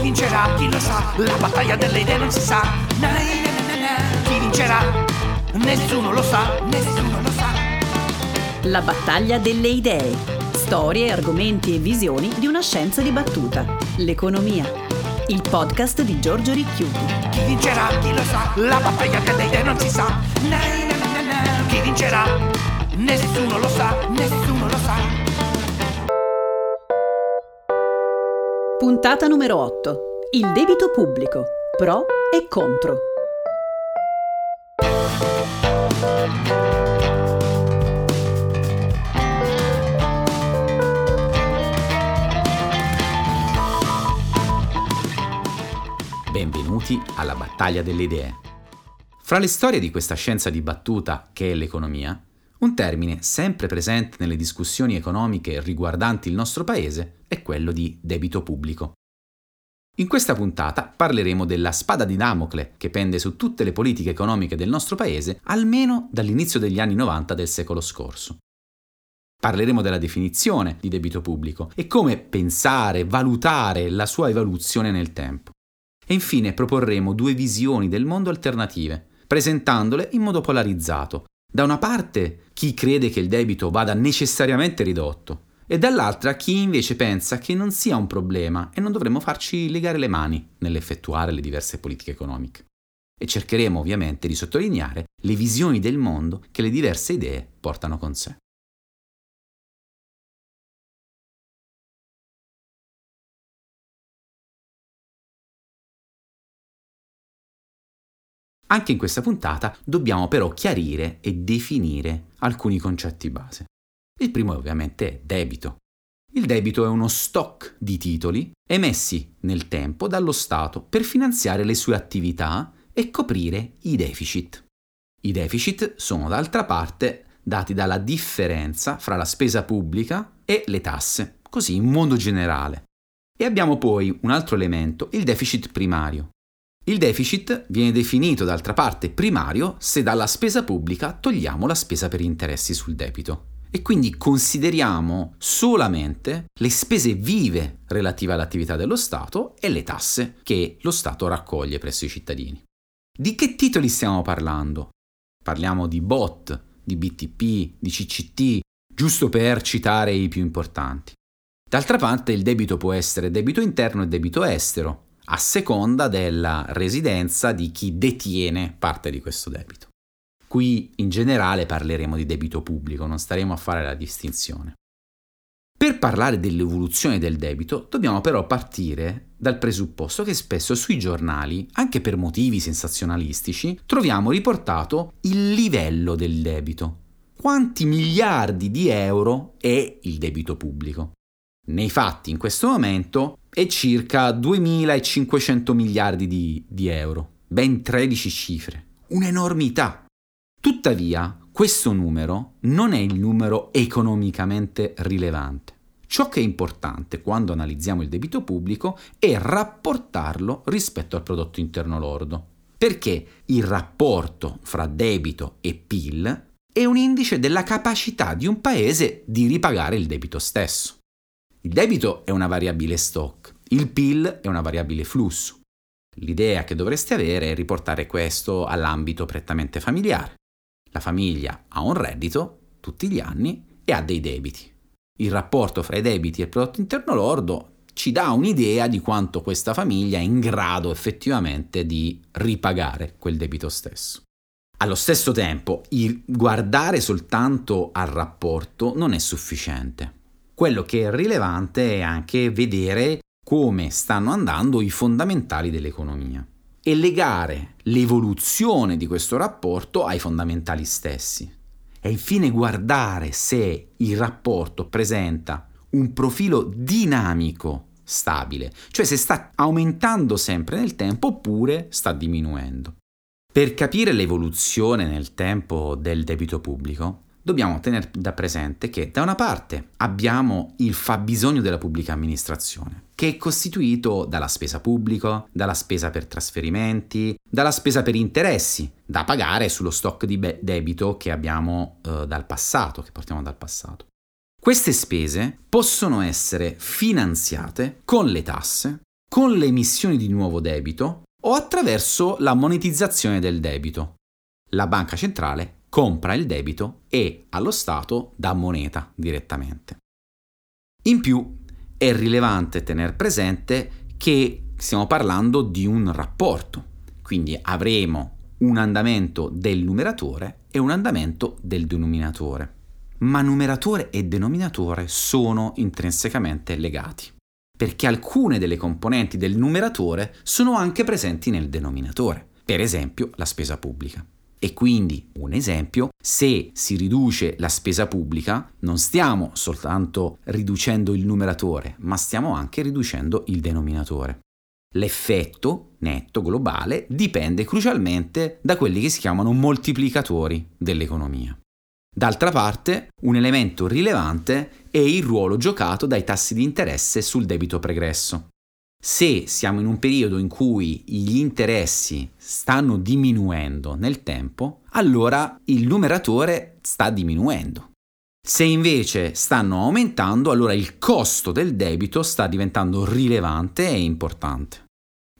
Chi vincerà? Chi lo sa? La battaglia delle idee non si sa. Na, na, na, na, na. Chi vincerà? Nessuno lo sa, nessuno lo sa. La battaglia delle idee. Storie, argomenti e visioni di una scienza dibattuta. L'economia. Il podcast di Giorgio Ricchiuti. Chi vincerà? Chi lo sa? La battaglia delle idee non si sa. Chi vincerà? Nessuno lo sa, nessuno lo sa. Puntata numero 8. Il debito pubblico. Pro e contro. Benvenuti alla battaglia delle idee. Fra le storie di questa scienza dibattuta che è l'economia, un termine sempre presente nelle discussioni economiche riguardanti il nostro paese è quello di debito pubblico. In questa puntata parleremo della spada di Damocle che pende su tutte le politiche economiche del nostro paese almeno dall'inizio degli anni 90 del secolo scorso. Parleremo della definizione di debito pubblico e come pensare, valutare la sua evoluzione nel tempo. E infine proporremo due visioni del mondo alternative, presentandole in modo polarizzato. Da una parte chi crede che il debito vada necessariamente ridotto e dall'altra chi invece pensa che non sia un problema e non dovremmo farci legare le mani nell'effettuare le diverse politiche economiche. E cercheremo ovviamente di sottolineare le visioni del mondo che le diverse idee portano con sé. Anche in questa puntata dobbiamo però chiarire e definire alcuni concetti base. Il primo ovviamente è debito. Il debito è uno stock di titoli emessi nel tempo dallo Stato per finanziare le sue attività e coprire i deficit. I deficit sono d'altra parte dati dalla differenza fra la spesa pubblica e le tasse, così in modo generale. E abbiamo poi un altro elemento, il deficit primario, il deficit viene definito d'altra parte primario se dalla spesa pubblica togliamo la spesa per interessi sul debito. E quindi consideriamo solamente le spese vive relative all'attività dello Stato e le tasse che lo Stato raccoglie presso i cittadini. Di che titoli stiamo parlando? Parliamo di BOT, di BTP, di CCT, giusto per citare i più importanti. D'altra parte il debito può essere debito interno e debito estero, a seconda della residenza di chi detiene parte di questo debito. Qui in generale parleremo di debito pubblico, non staremo a fare la distinzione. Per parlare dell'evoluzione del debito dobbiamo però partire dal presupposto che spesso sui giornali, anche per motivi sensazionalistici, troviamo riportato il livello del debito. Quanti miliardi di euro è il debito pubblico? Nei fatti in questo momento è circa 2.500 miliardi di, di euro, ben 13 cifre, un'enormità. Tuttavia, questo numero non è il numero economicamente rilevante. Ciò che è importante quando analizziamo il debito pubblico è rapportarlo rispetto al prodotto interno lordo, perché il rapporto fra debito e PIL è un indice della capacità di un paese di ripagare il debito stesso. Il debito è una variabile stock, il PIL è una variabile flusso. L'idea che dovreste avere è riportare questo all'ambito prettamente familiare. La famiglia ha un reddito tutti gli anni e ha dei debiti. Il rapporto fra i debiti e il prodotto interno lordo ci dà un'idea di quanto questa famiglia è in grado effettivamente di ripagare quel debito stesso. Allo stesso tempo, il guardare soltanto al rapporto non è sufficiente. Quello che è rilevante è anche vedere come stanno andando i fondamentali dell'economia e legare l'evoluzione di questo rapporto ai fondamentali stessi. E infine guardare se il rapporto presenta un profilo dinamico stabile, cioè se sta aumentando sempre nel tempo oppure sta diminuendo. Per capire l'evoluzione nel tempo del debito pubblico, dobbiamo tenere da presente che da una parte abbiamo il fabbisogno della pubblica amministrazione, che è costituito dalla spesa pubblica, dalla spesa per trasferimenti, dalla spesa per interessi da pagare sullo stock di be- debito che abbiamo eh, dal passato, che portiamo dal passato. Queste spese possono essere finanziate con le tasse con le emissioni di nuovo debito o attraverso la monetizzazione del debito. La banca centrale compra il debito e allo Stato dà moneta direttamente. In più è rilevante tenere presente che stiamo parlando di un rapporto, quindi avremo un andamento del numeratore e un andamento del denominatore. Ma numeratore e denominatore sono intrinsecamente legati, perché alcune delle componenti del numeratore sono anche presenti nel denominatore, per esempio la spesa pubblica. E quindi, un esempio, se si riduce la spesa pubblica, non stiamo soltanto riducendo il numeratore, ma stiamo anche riducendo il denominatore. L'effetto netto globale dipende crucialmente da quelli che si chiamano moltiplicatori dell'economia. D'altra parte, un elemento rilevante è il ruolo giocato dai tassi di interesse sul debito pregresso. Se siamo in un periodo in cui gli interessi stanno diminuendo nel tempo, allora il numeratore sta diminuendo. Se invece stanno aumentando, allora il costo del debito sta diventando rilevante e importante.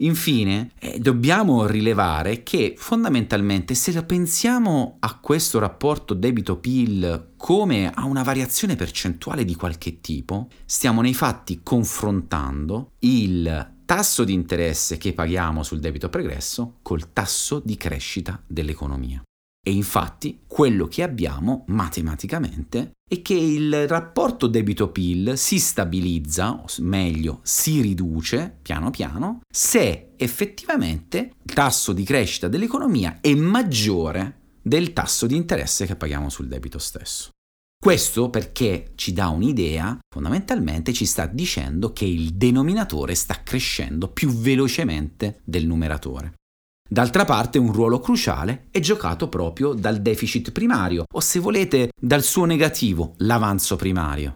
Infine, eh, dobbiamo rilevare che fondamentalmente se lo pensiamo a questo rapporto debito-PIL come a una variazione percentuale di qualche tipo, stiamo nei fatti confrontando il tasso di interesse che paghiamo sul debito pregresso col tasso di crescita dell'economia. E infatti quello che abbiamo matematicamente è che il rapporto debito-PIL si stabilizza, o meglio si riduce piano piano, se effettivamente il tasso di crescita dell'economia è maggiore del tasso di interesse che paghiamo sul debito stesso. Questo perché ci dà un'idea, fondamentalmente ci sta dicendo che il denominatore sta crescendo più velocemente del numeratore. D'altra parte un ruolo cruciale è giocato proprio dal deficit primario, o se volete dal suo negativo, l'avanzo primario.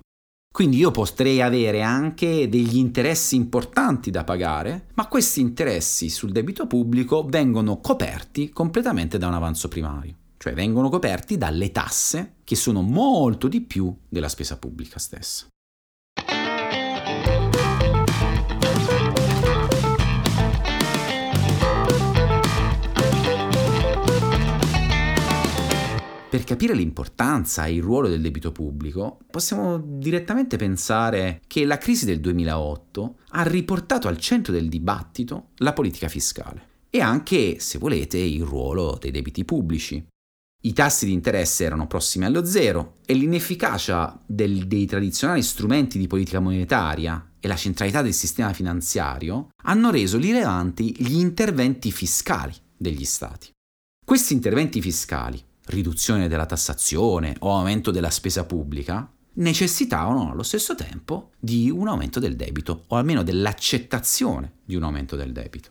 Quindi io potrei avere anche degli interessi importanti da pagare, ma questi interessi sul debito pubblico vengono coperti completamente da un avanzo primario, cioè vengono coperti dalle tasse che sono molto di più della spesa pubblica stessa. Per capire l'importanza e il ruolo del debito pubblico, possiamo direttamente pensare che la crisi del 2008 ha riportato al centro del dibattito la politica fiscale e anche, se volete, il ruolo dei debiti pubblici. I tassi di interesse erano prossimi allo zero e l'inefficacia del, dei tradizionali strumenti di politica monetaria e la centralità del sistema finanziario hanno reso rilevanti gli interventi fiscali degli Stati. Questi interventi fiscali, riduzione della tassazione o aumento della spesa pubblica, necessitavano allo stesso tempo di un aumento del debito, o almeno dell'accettazione di un aumento del debito.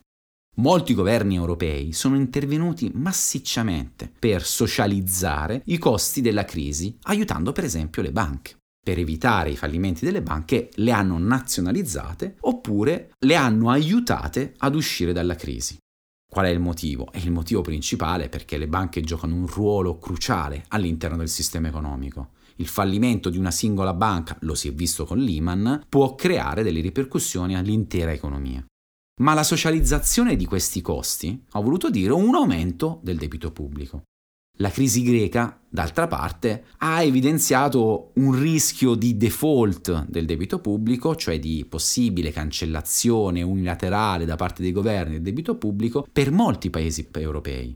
Molti governi europei sono intervenuti massicciamente per socializzare i costi della crisi, aiutando per esempio le banche. Per evitare i fallimenti delle banche le hanno nazionalizzate oppure le hanno aiutate ad uscire dalla crisi. Qual è il motivo? E il motivo principale è perché le banche giocano un ruolo cruciale all'interno del sistema economico. Il fallimento di una singola banca, lo si è visto con Lehman, può creare delle ripercussioni all'intera economia. Ma la socializzazione di questi costi ha voluto dire un aumento del debito pubblico. La crisi greca, d'altra parte, ha evidenziato un rischio di default del debito pubblico, cioè di possibile cancellazione unilaterale da parte dei governi del debito pubblico per molti paesi europei.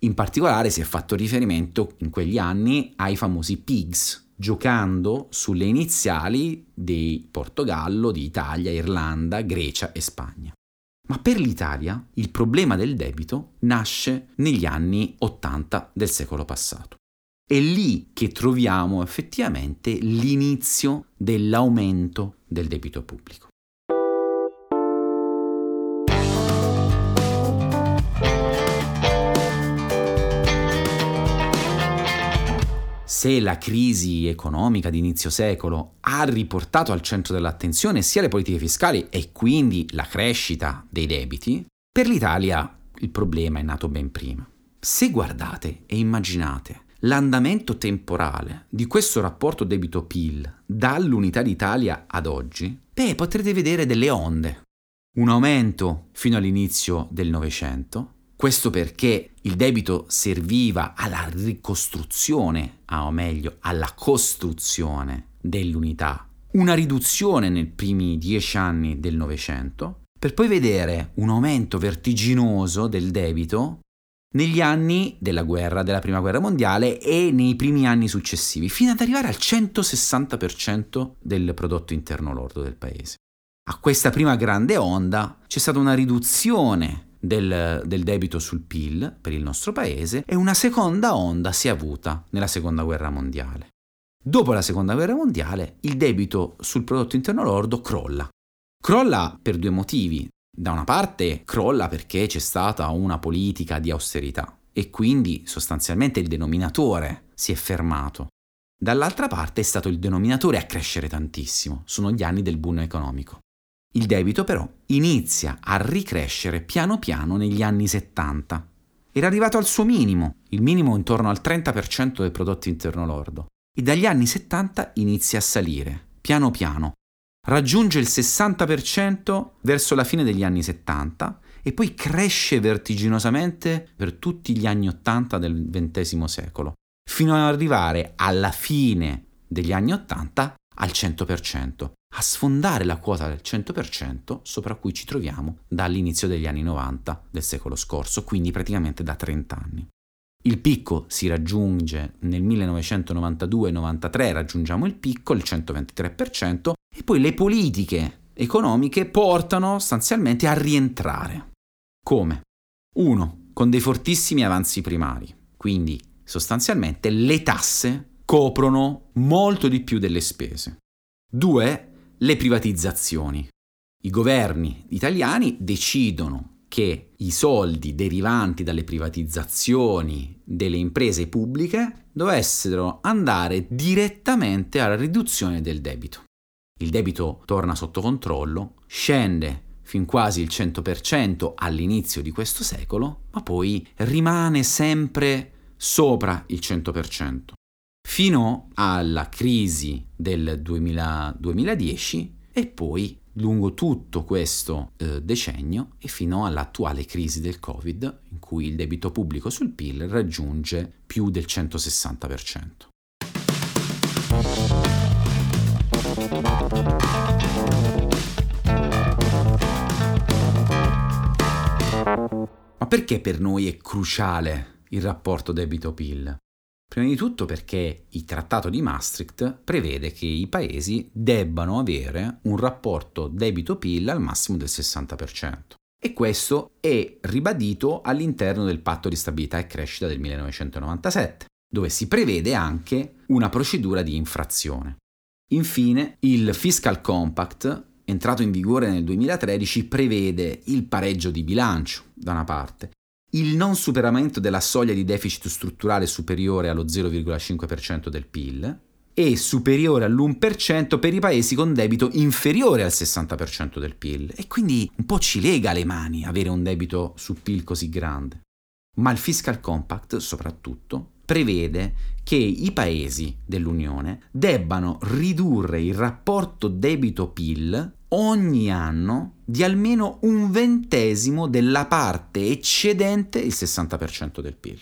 In particolare si è fatto riferimento in quegli anni ai famosi PIGS, giocando sulle iniziali di Portogallo, di Italia, Irlanda, Grecia e Spagna. Ma per l'Italia il problema del debito nasce negli anni 80 del secolo passato. È lì che troviamo effettivamente l'inizio dell'aumento del debito pubblico. Se la crisi economica di inizio secolo ha riportato al centro dell'attenzione sia le politiche fiscali e quindi la crescita dei debiti, per l'Italia il problema è nato ben prima. Se guardate e immaginate l'andamento temporale di questo rapporto debito-PIL dall'unità d'Italia ad oggi, beh, potrete vedere delle onde. un aumento fino all'inizio del Novecento. Questo perché il debito serviva alla ricostruzione, o meglio, alla costruzione dell'unità. Una riduzione nei primi dieci anni del Novecento, per poi vedere un aumento vertiginoso del debito negli anni della guerra, della prima guerra mondiale e nei primi anni successivi, fino ad arrivare al 160% del prodotto interno lordo del paese. A questa prima grande onda c'è stata una riduzione del, del, debito sul PIL per il nostro paese e una seconda onda si è avuta nella seconda guerra mondiale. Dopo la seconda guerra mondiale il debito sul prodotto interno lordo crolla. Crolla per due motivi. Da una parte crolla perché c'è stata una politica di austerità e quindi sostanzialmente il denominatore si è fermato. Dall'altra parte è stato il denominatore a crescere tantissimo, sono gli anni del boom economico. Il debito però inizia a ricrescere piano piano negli anni 70. Era arrivato al suo minimo, il minimo intorno al 30% del prodotto interno lordo, e dagli anni 70 inizia a salire, piano piano, raggiunge il 60% verso la fine degli anni 70 e poi cresce vertiginosamente per tutti gli anni 80 del XX secolo, fino ad arrivare alla fine degli anni 80 al 100%, a sfondare la quota del 100% sopra cui ci troviamo dall'inizio degli anni 90 del secolo scorso, quindi praticamente da 30 anni. Il picco si raggiunge nel 1992-93, raggiungiamo il picco, il 123%, e poi le politiche economiche portano sostanzialmente a rientrare. Come? 1. Con dei fortissimi avanzi primari, quindi sostanzialmente le tasse coprono molto di più delle spese. 2. Le privatizzazioni. I governi italiani decidono che i soldi derivanti dalle privatizzazioni delle imprese pubbliche dovessero andare direttamente alla riduzione del debito. Il debito torna sotto controllo, scende fin quasi il 100% all'inizio di questo secolo, ma poi rimane sempre sopra il 100%, fino alla crisi del 2000, 2010 e poi lungo tutto questo eh, decennio e fino all'attuale crisi del Covid, in cui il debito pubblico sul PIL raggiunge più del 160%. Ma perché per noi è cruciale il rapporto debito-PIL? Prima di tutto perché il Trattato di Maastricht prevede che i paesi debbano avere un rapporto debito-PIL al massimo del 60%. E questo è ribadito all'interno del Patto di stabilità e crescita del 1997, dove si prevede anche una procedura di infrazione. Infine, il Fiscal Compact, entrato in vigore nel 2013, prevede il pareggio di bilancio, da una parte, il non superamento della soglia di deficit strutturale superiore allo 0,5% del PIL e superiore all'1% per i paesi con debito inferiore al 60% del PIL. E quindi un po' ci lega le mani avere un debito su PIL così grande. Ma il Fiscal Compact, soprattutto, prevede che i paesi dell'Unione debbano ridurre il rapporto debito-PIL ogni anno di almeno un ventesimo della parte eccedente il 60% del PIL.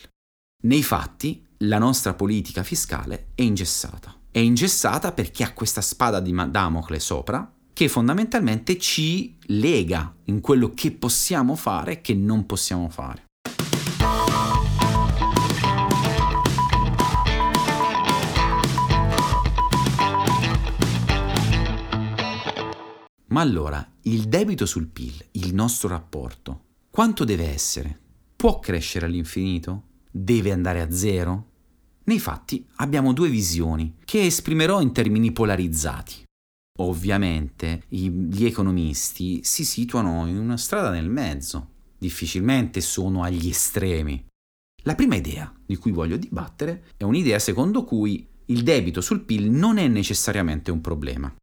Nei fatti, la nostra politica fiscale è ingessata. È ingessata perché ha questa spada di Damocle sopra che fondamentalmente ci lega in quello che possiamo fare e che non possiamo fare. Ma allora, il debito sul PIL, il nostro rapporto, quanto deve essere? Può crescere all'infinito? Deve andare a zero? Nei fatti abbiamo due visioni che esprimerò in termini polarizzati. Ovviamente gli economisti si situano in una strada nel mezzo, difficilmente sono agli estremi. La prima idea di cui voglio dibattere è un'idea secondo cui il debito sul PIL non è necessariamente un problema.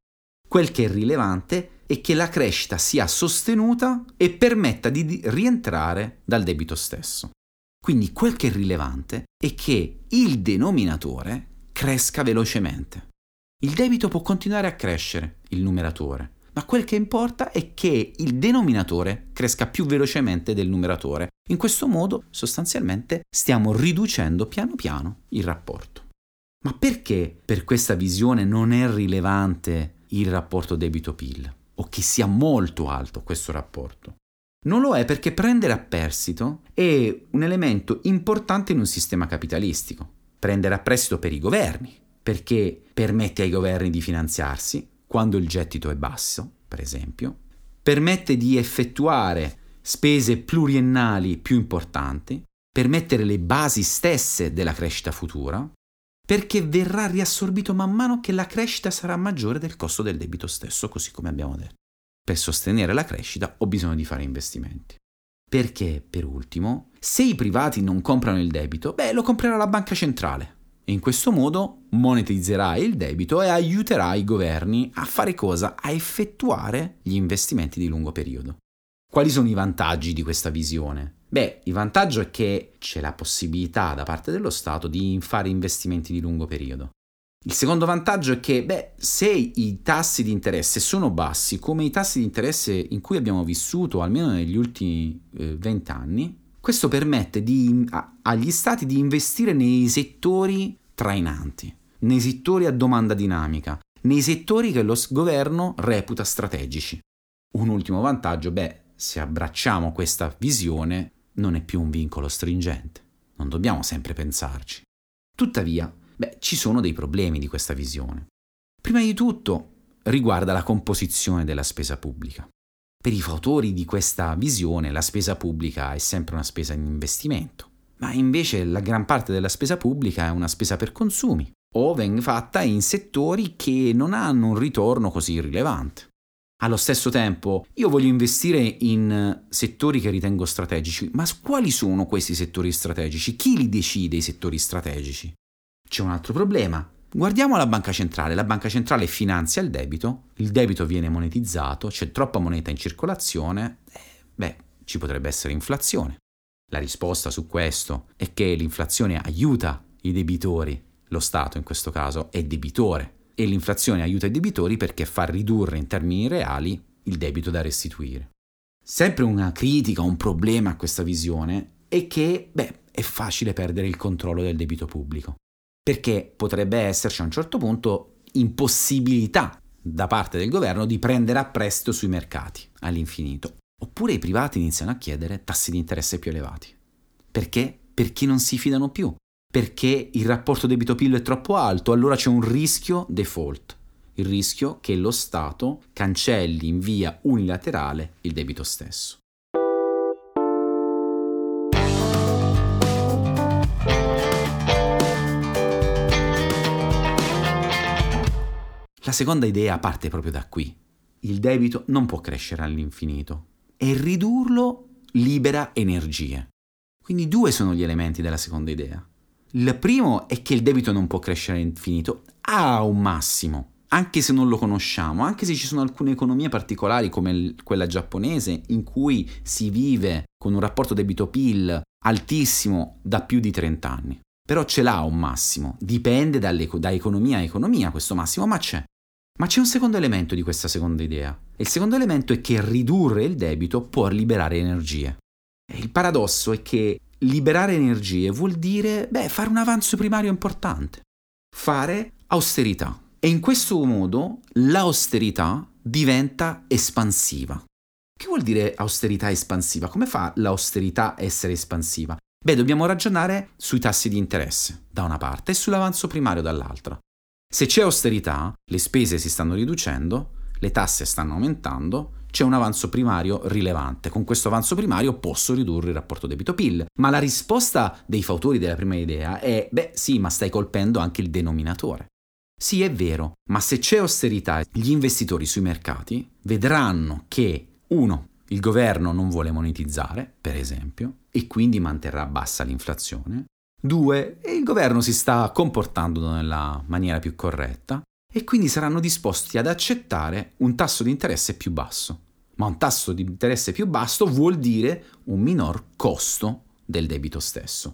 Quel che è rilevante è che la crescita sia sostenuta e permetta di rientrare dal debito stesso. Quindi quel che è rilevante è che il denominatore cresca velocemente. Il debito può continuare a crescere, il numeratore, ma quel che importa è che il denominatore cresca più velocemente del numeratore. In questo modo, sostanzialmente, stiamo riducendo piano piano il rapporto. Ma perché per questa visione non è rilevante il rapporto debito-PIL? O che sia molto alto questo rapporto? Non lo è perché prendere a prestito è un elemento importante in un sistema capitalistico. Prendere a prestito per i governi, perché permette ai governi di finanziarsi quando il gettito è basso, per esempio, permette di effettuare spese pluriennali più importanti, per mettere le basi stesse della crescita futura, perché verrà riassorbito man mano che la crescita sarà maggiore del costo del debito stesso, così come abbiamo detto. Per sostenere la crescita ho bisogno di fare investimenti. Perché, per ultimo, se i privati non comprano il debito, beh, lo comprerà la banca centrale. E in questo modo monetizzerà il debito e aiuterà i governi a fare cosa? A effettuare gli investimenti di lungo periodo. Quali sono i vantaggi di questa visione? Beh, il vantaggio è che c'è la possibilità da parte dello Stato di fare investimenti di lungo periodo. Il secondo vantaggio è che, beh, se i tassi di interesse sono bassi, come i tassi di interesse in cui abbiamo vissuto almeno negli ultimi eh, 20 anni, questo permette di, a, agli stati di investire nei settori trainanti, nei settori a domanda dinamica, nei settori che lo governo reputa strategici. Un ultimo vantaggio, beh, se abbracciamo questa visione, non è più un vincolo stringente. Non dobbiamo sempre pensarci. Tuttavia, beh, ci sono dei problemi di questa visione. Prima di tutto, riguarda la composizione della spesa pubblica. Per i fautori di questa visione la spesa pubblica è sempre una spesa in investimento, ma invece la gran parte della spesa pubblica è una spesa per consumi o viene fatta in settori che non hanno un ritorno così rilevante. Allo stesso tempo, io voglio investire in settori che ritengo strategici, ma quali sono questi settori strategici? Chi li decide i settori strategici? C'è un altro problema. Guardiamo la banca centrale, la banca centrale finanzia il debito, il debito viene monetizzato, c'è troppa moneta in circolazione, eh, beh, ci potrebbe essere inflazione. La risposta su questo è che l'inflazione aiuta i debitori, lo Stato in questo caso è debitore e l'inflazione aiuta i debitori perché fa ridurre in termini reali il debito da restituire. Sempre una critica, un problema a questa visione è che, beh, è facile perdere il controllo del debito pubblico perché potrebbe esserci a un certo punto impossibilità da parte del governo di prendere a prestito sui mercati all'infinito. Oppure i privati iniziano a chiedere tassi di interesse più elevati. Perché? Perché non si fidano più. Perché il rapporto debito-PIL è troppo alto, allora c'è un rischio default. Il rischio che lo Stato cancelli in via unilaterale il debito stesso. La seconda idea parte proprio da qui. Il debito non può crescere all'infinito e ridurlo libera energie. Quindi due sono gli elementi della seconda idea. Il primo è che il debito non può crescere all'infinito, ha un massimo, anche se non lo conosciamo, anche se ci sono alcune economie particolari come quella giapponese in cui si vive con un rapporto debito-PIL altissimo da più di 30 anni. Però ce l'ha un massimo, dipende da economia a economia questo massimo, ma c'è. Ma c'è un secondo elemento di questa seconda idea. Il secondo elemento è che ridurre il debito può liberare energie. Il paradosso è che liberare energie vuol dire, beh, fare un avanzo primario importante. Fare austerità. E in questo modo l'austerità diventa espansiva. Che vuol dire austerità espansiva? Come fa l'austerità a essere espansiva? Beh, dobbiamo ragionare sui tassi di interesse da una parte e sull'avanzo primario dall'altra. Se c'è austerità, le spese si stanno riducendo, le tasse stanno aumentando, c'è un avanzo primario rilevante. Con questo avanzo primario posso ridurre il rapporto debito-PIL. Ma la risposta dei fautori della prima idea è, beh sì, ma stai colpendo anche il denominatore. Sì, è vero, ma se c'è austerità, gli investitori sui mercati vedranno che, uno, il governo non vuole monetizzare, per esempio, e quindi manterrà bassa l'inflazione, Due, il governo si sta comportando nella maniera più corretta e quindi saranno disposti ad accettare un tasso di interesse più basso. Ma un tasso di interesse più basso vuol dire un minor costo del debito stesso.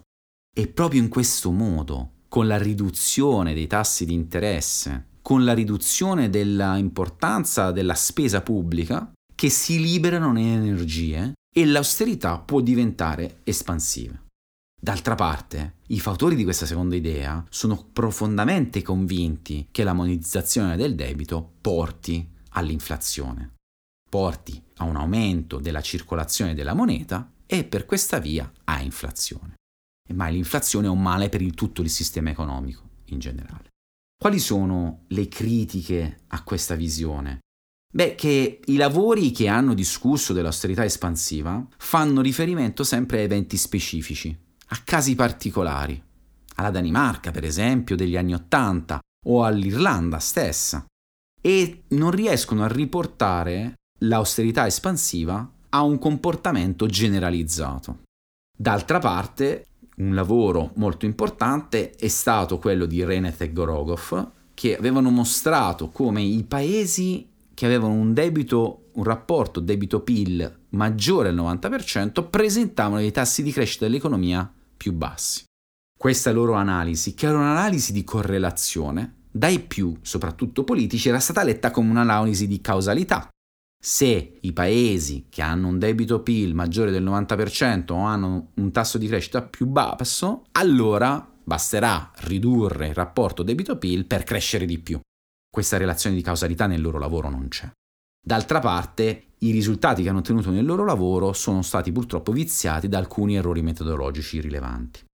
E proprio in questo modo, con la riduzione dei tassi di interesse, con la riduzione dell'importanza della spesa pubblica che si liberano le energie e l'austerità può diventare espansiva. D'altra parte, i fautori di questa seconda idea sono profondamente convinti che la monetizzazione del debito porti all'inflazione, porti a un aumento della circolazione della moneta e per questa via a inflazione. Ma l'inflazione è un male per il tutto il sistema economico in generale. Quali sono le critiche a questa visione? Beh, che i lavori che hanno discusso dell'austerità espansiva fanno riferimento sempre a eventi specifici, a casi particolari, alla Danimarca, per esempio, degli anni Ottanta, o all'Irlanda stessa, e non riescono a riportare l'austerità espansiva a un comportamento generalizzato. D'altra parte, un lavoro molto importante è stato quello di Renet e Gorogov, che avevano mostrato come i paesi che avevano un debito, un rapporto debito-PIL maggiore al 90%, presentavano dei tassi di crescita dell'economia più bassi. Questa loro analisi, che era un'analisi di correlazione, dai più, soprattutto politici, era stata letta come un'analisi di causalità. Se i paesi che hanno un debito PIL maggiore del 90% o hanno un tasso di crescita più basso, allora basterà ridurre il rapporto debito-PIL per crescere di più questa relazione di causalità nel loro lavoro non c'è. D'altra parte, i risultati che hanno ottenuto nel loro lavoro sono stati purtroppo viziati da alcuni errori metodologici rilevanti.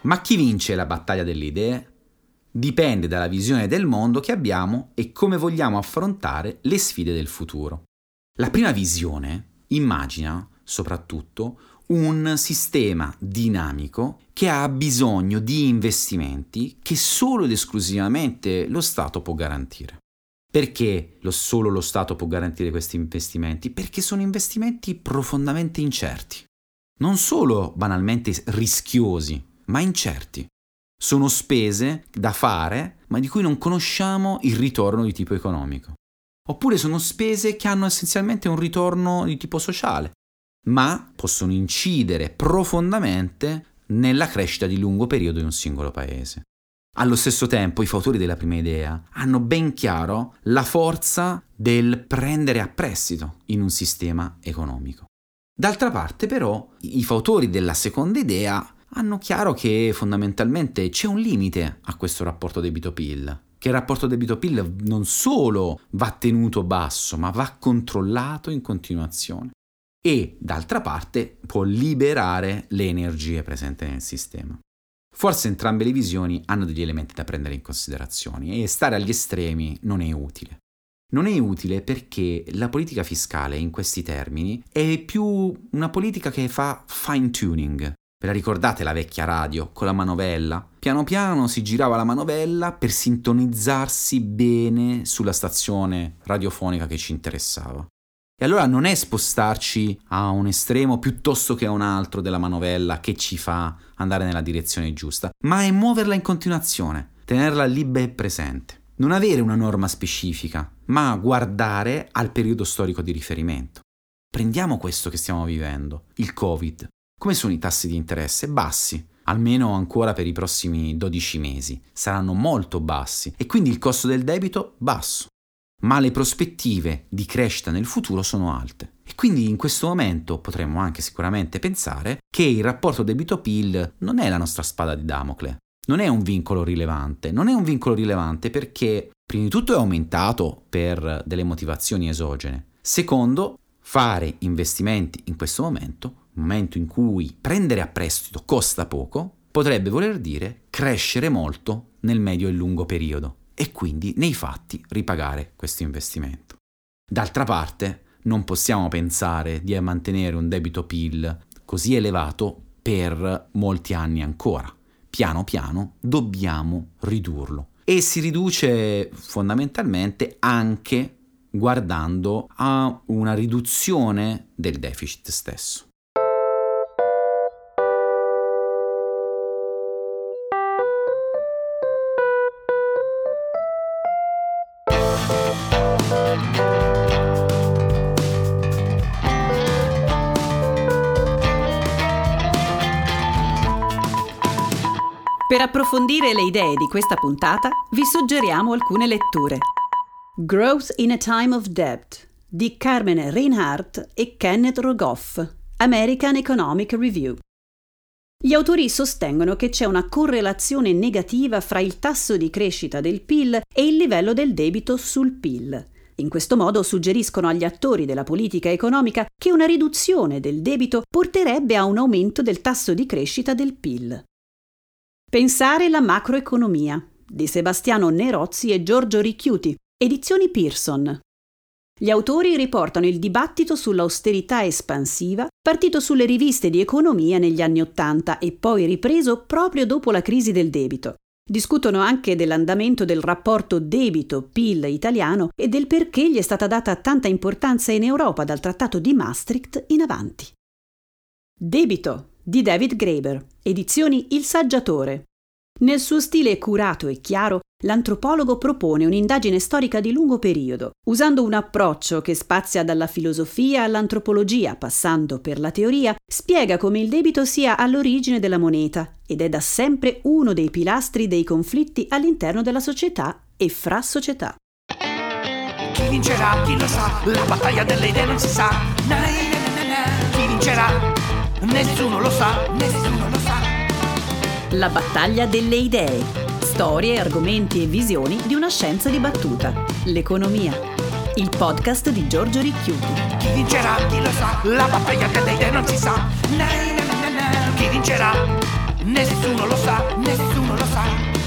Ma chi vince la battaglia delle idee? Dipende dalla visione del mondo che abbiamo e come vogliamo affrontare le sfide del futuro. La prima visione Immagina soprattutto un sistema dinamico che ha bisogno di investimenti che solo ed esclusivamente lo Stato può garantire. Perché lo, solo lo Stato può garantire questi investimenti? Perché sono investimenti profondamente incerti. Non solo banalmente rischiosi, ma incerti. Sono spese da fare, ma di cui non conosciamo il ritorno di tipo economico oppure sono spese che hanno essenzialmente un ritorno di tipo sociale, ma possono incidere profondamente nella crescita di lungo periodo di un singolo paese. Allo stesso tempo i fautori della prima idea hanno ben chiaro la forza del prendere a prestito in un sistema economico. D'altra parte però i fautori della seconda idea hanno chiaro che fondamentalmente c'è un limite a questo rapporto debito-PIL che il rapporto debito-PIL non solo va tenuto basso, ma va controllato in continuazione e d'altra parte può liberare le energie presenti nel sistema. Forse entrambe le visioni hanno degli elementi da prendere in considerazione e stare agli estremi non è utile. Non è utile perché la politica fiscale in questi termini è più una politica che fa fine tuning, Ve la ricordate la vecchia radio con la manovella? Piano piano si girava la manovella per sintonizzarsi bene sulla stazione radiofonica che ci interessava. E allora non è spostarci a un estremo piuttosto che a un altro della manovella che ci fa andare nella direzione giusta, ma è muoverla in continuazione, tenerla lì ben presente. Non avere una norma specifica, ma guardare al periodo storico di riferimento. Prendiamo questo che stiamo vivendo, il Covid. Come sono i tassi di interesse? Bassi, almeno ancora per i prossimi 12 mesi. Saranno molto bassi e quindi il costo del debito basso. Ma le prospettive di crescita nel futuro sono alte. E quindi in questo momento potremmo anche sicuramente pensare che il rapporto debito-PIL non è la nostra spada di Damocle, non è un vincolo rilevante. Non è un vincolo rilevante perché, prima di tutto, è aumentato per delle motivazioni esogene. Secondo, fare investimenti in questo momento momento in cui prendere a prestito costa poco, potrebbe voler dire crescere molto nel medio e lungo periodo e quindi nei fatti ripagare questo investimento. D'altra parte, non possiamo pensare di mantenere un debito PIL così elevato per molti anni ancora. Piano piano dobbiamo ridurlo e si riduce fondamentalmente anche guardando a una riduzione del deficit stesso. Per approfondire le idee di questa puntata vi suggeriamo alcune letture. Growth in a Time of Debt di Carmen Reinhardt e Kenneth Rogoff, American Economic Review. Gli autori sostengono che c'è una correlazione negativa fra il tasso di crescita del PIL e il livello del debito sul PIL. In questo modo suggeriscono agli attori della politica economica che una riduzione del debito porterebbe a un aumento del tasso di crescita del PIL. Pensare la macroeconomia di Sebastiano Nerozzi e Giorgio Ricchiuti, edizioni Pearson, gli autori riportano il dibattito sull'austerità espansiva, partito sulle riviste di economia negli anni Ottanta e poi ripreso proprio dopo la crisi del debito. Discutono anche dell'andamento del rapporto debito-PIL italiano e del perché gli è stata data tanta importanza in Europa dal Trattato di Maastricht in avanti. Debito di David Graeber, edizioni Il Saggiatore. Nel suo stile curato e chiaro, l'antropologo propone un'indagine storica di lungo periodo, usando un approccio che spazia dalla filosofia all'antropologia, passando per la teoria, spiega come il debito sia all'origine della moneta ed è da sempre uno dei pilastri dei conflitti all'interno della società e fra società. Chi vincerà? Chi lo sa? La battaglia delle idee non si sa. Na, na, na, Chi vincerà? Nessuno lo sa, nessuno lo sa. La battaglia delle idee storie, argomenti e visioni di una scienza dibattuta, l'economia. Il podcast di Giorgio Ricchiuti. Chi vincerà? Chi lo sa? La battaglia delle idee non si sa. Na, na, na, na. Chi vincerà? Nessuno lo sa, nessuno lo sa.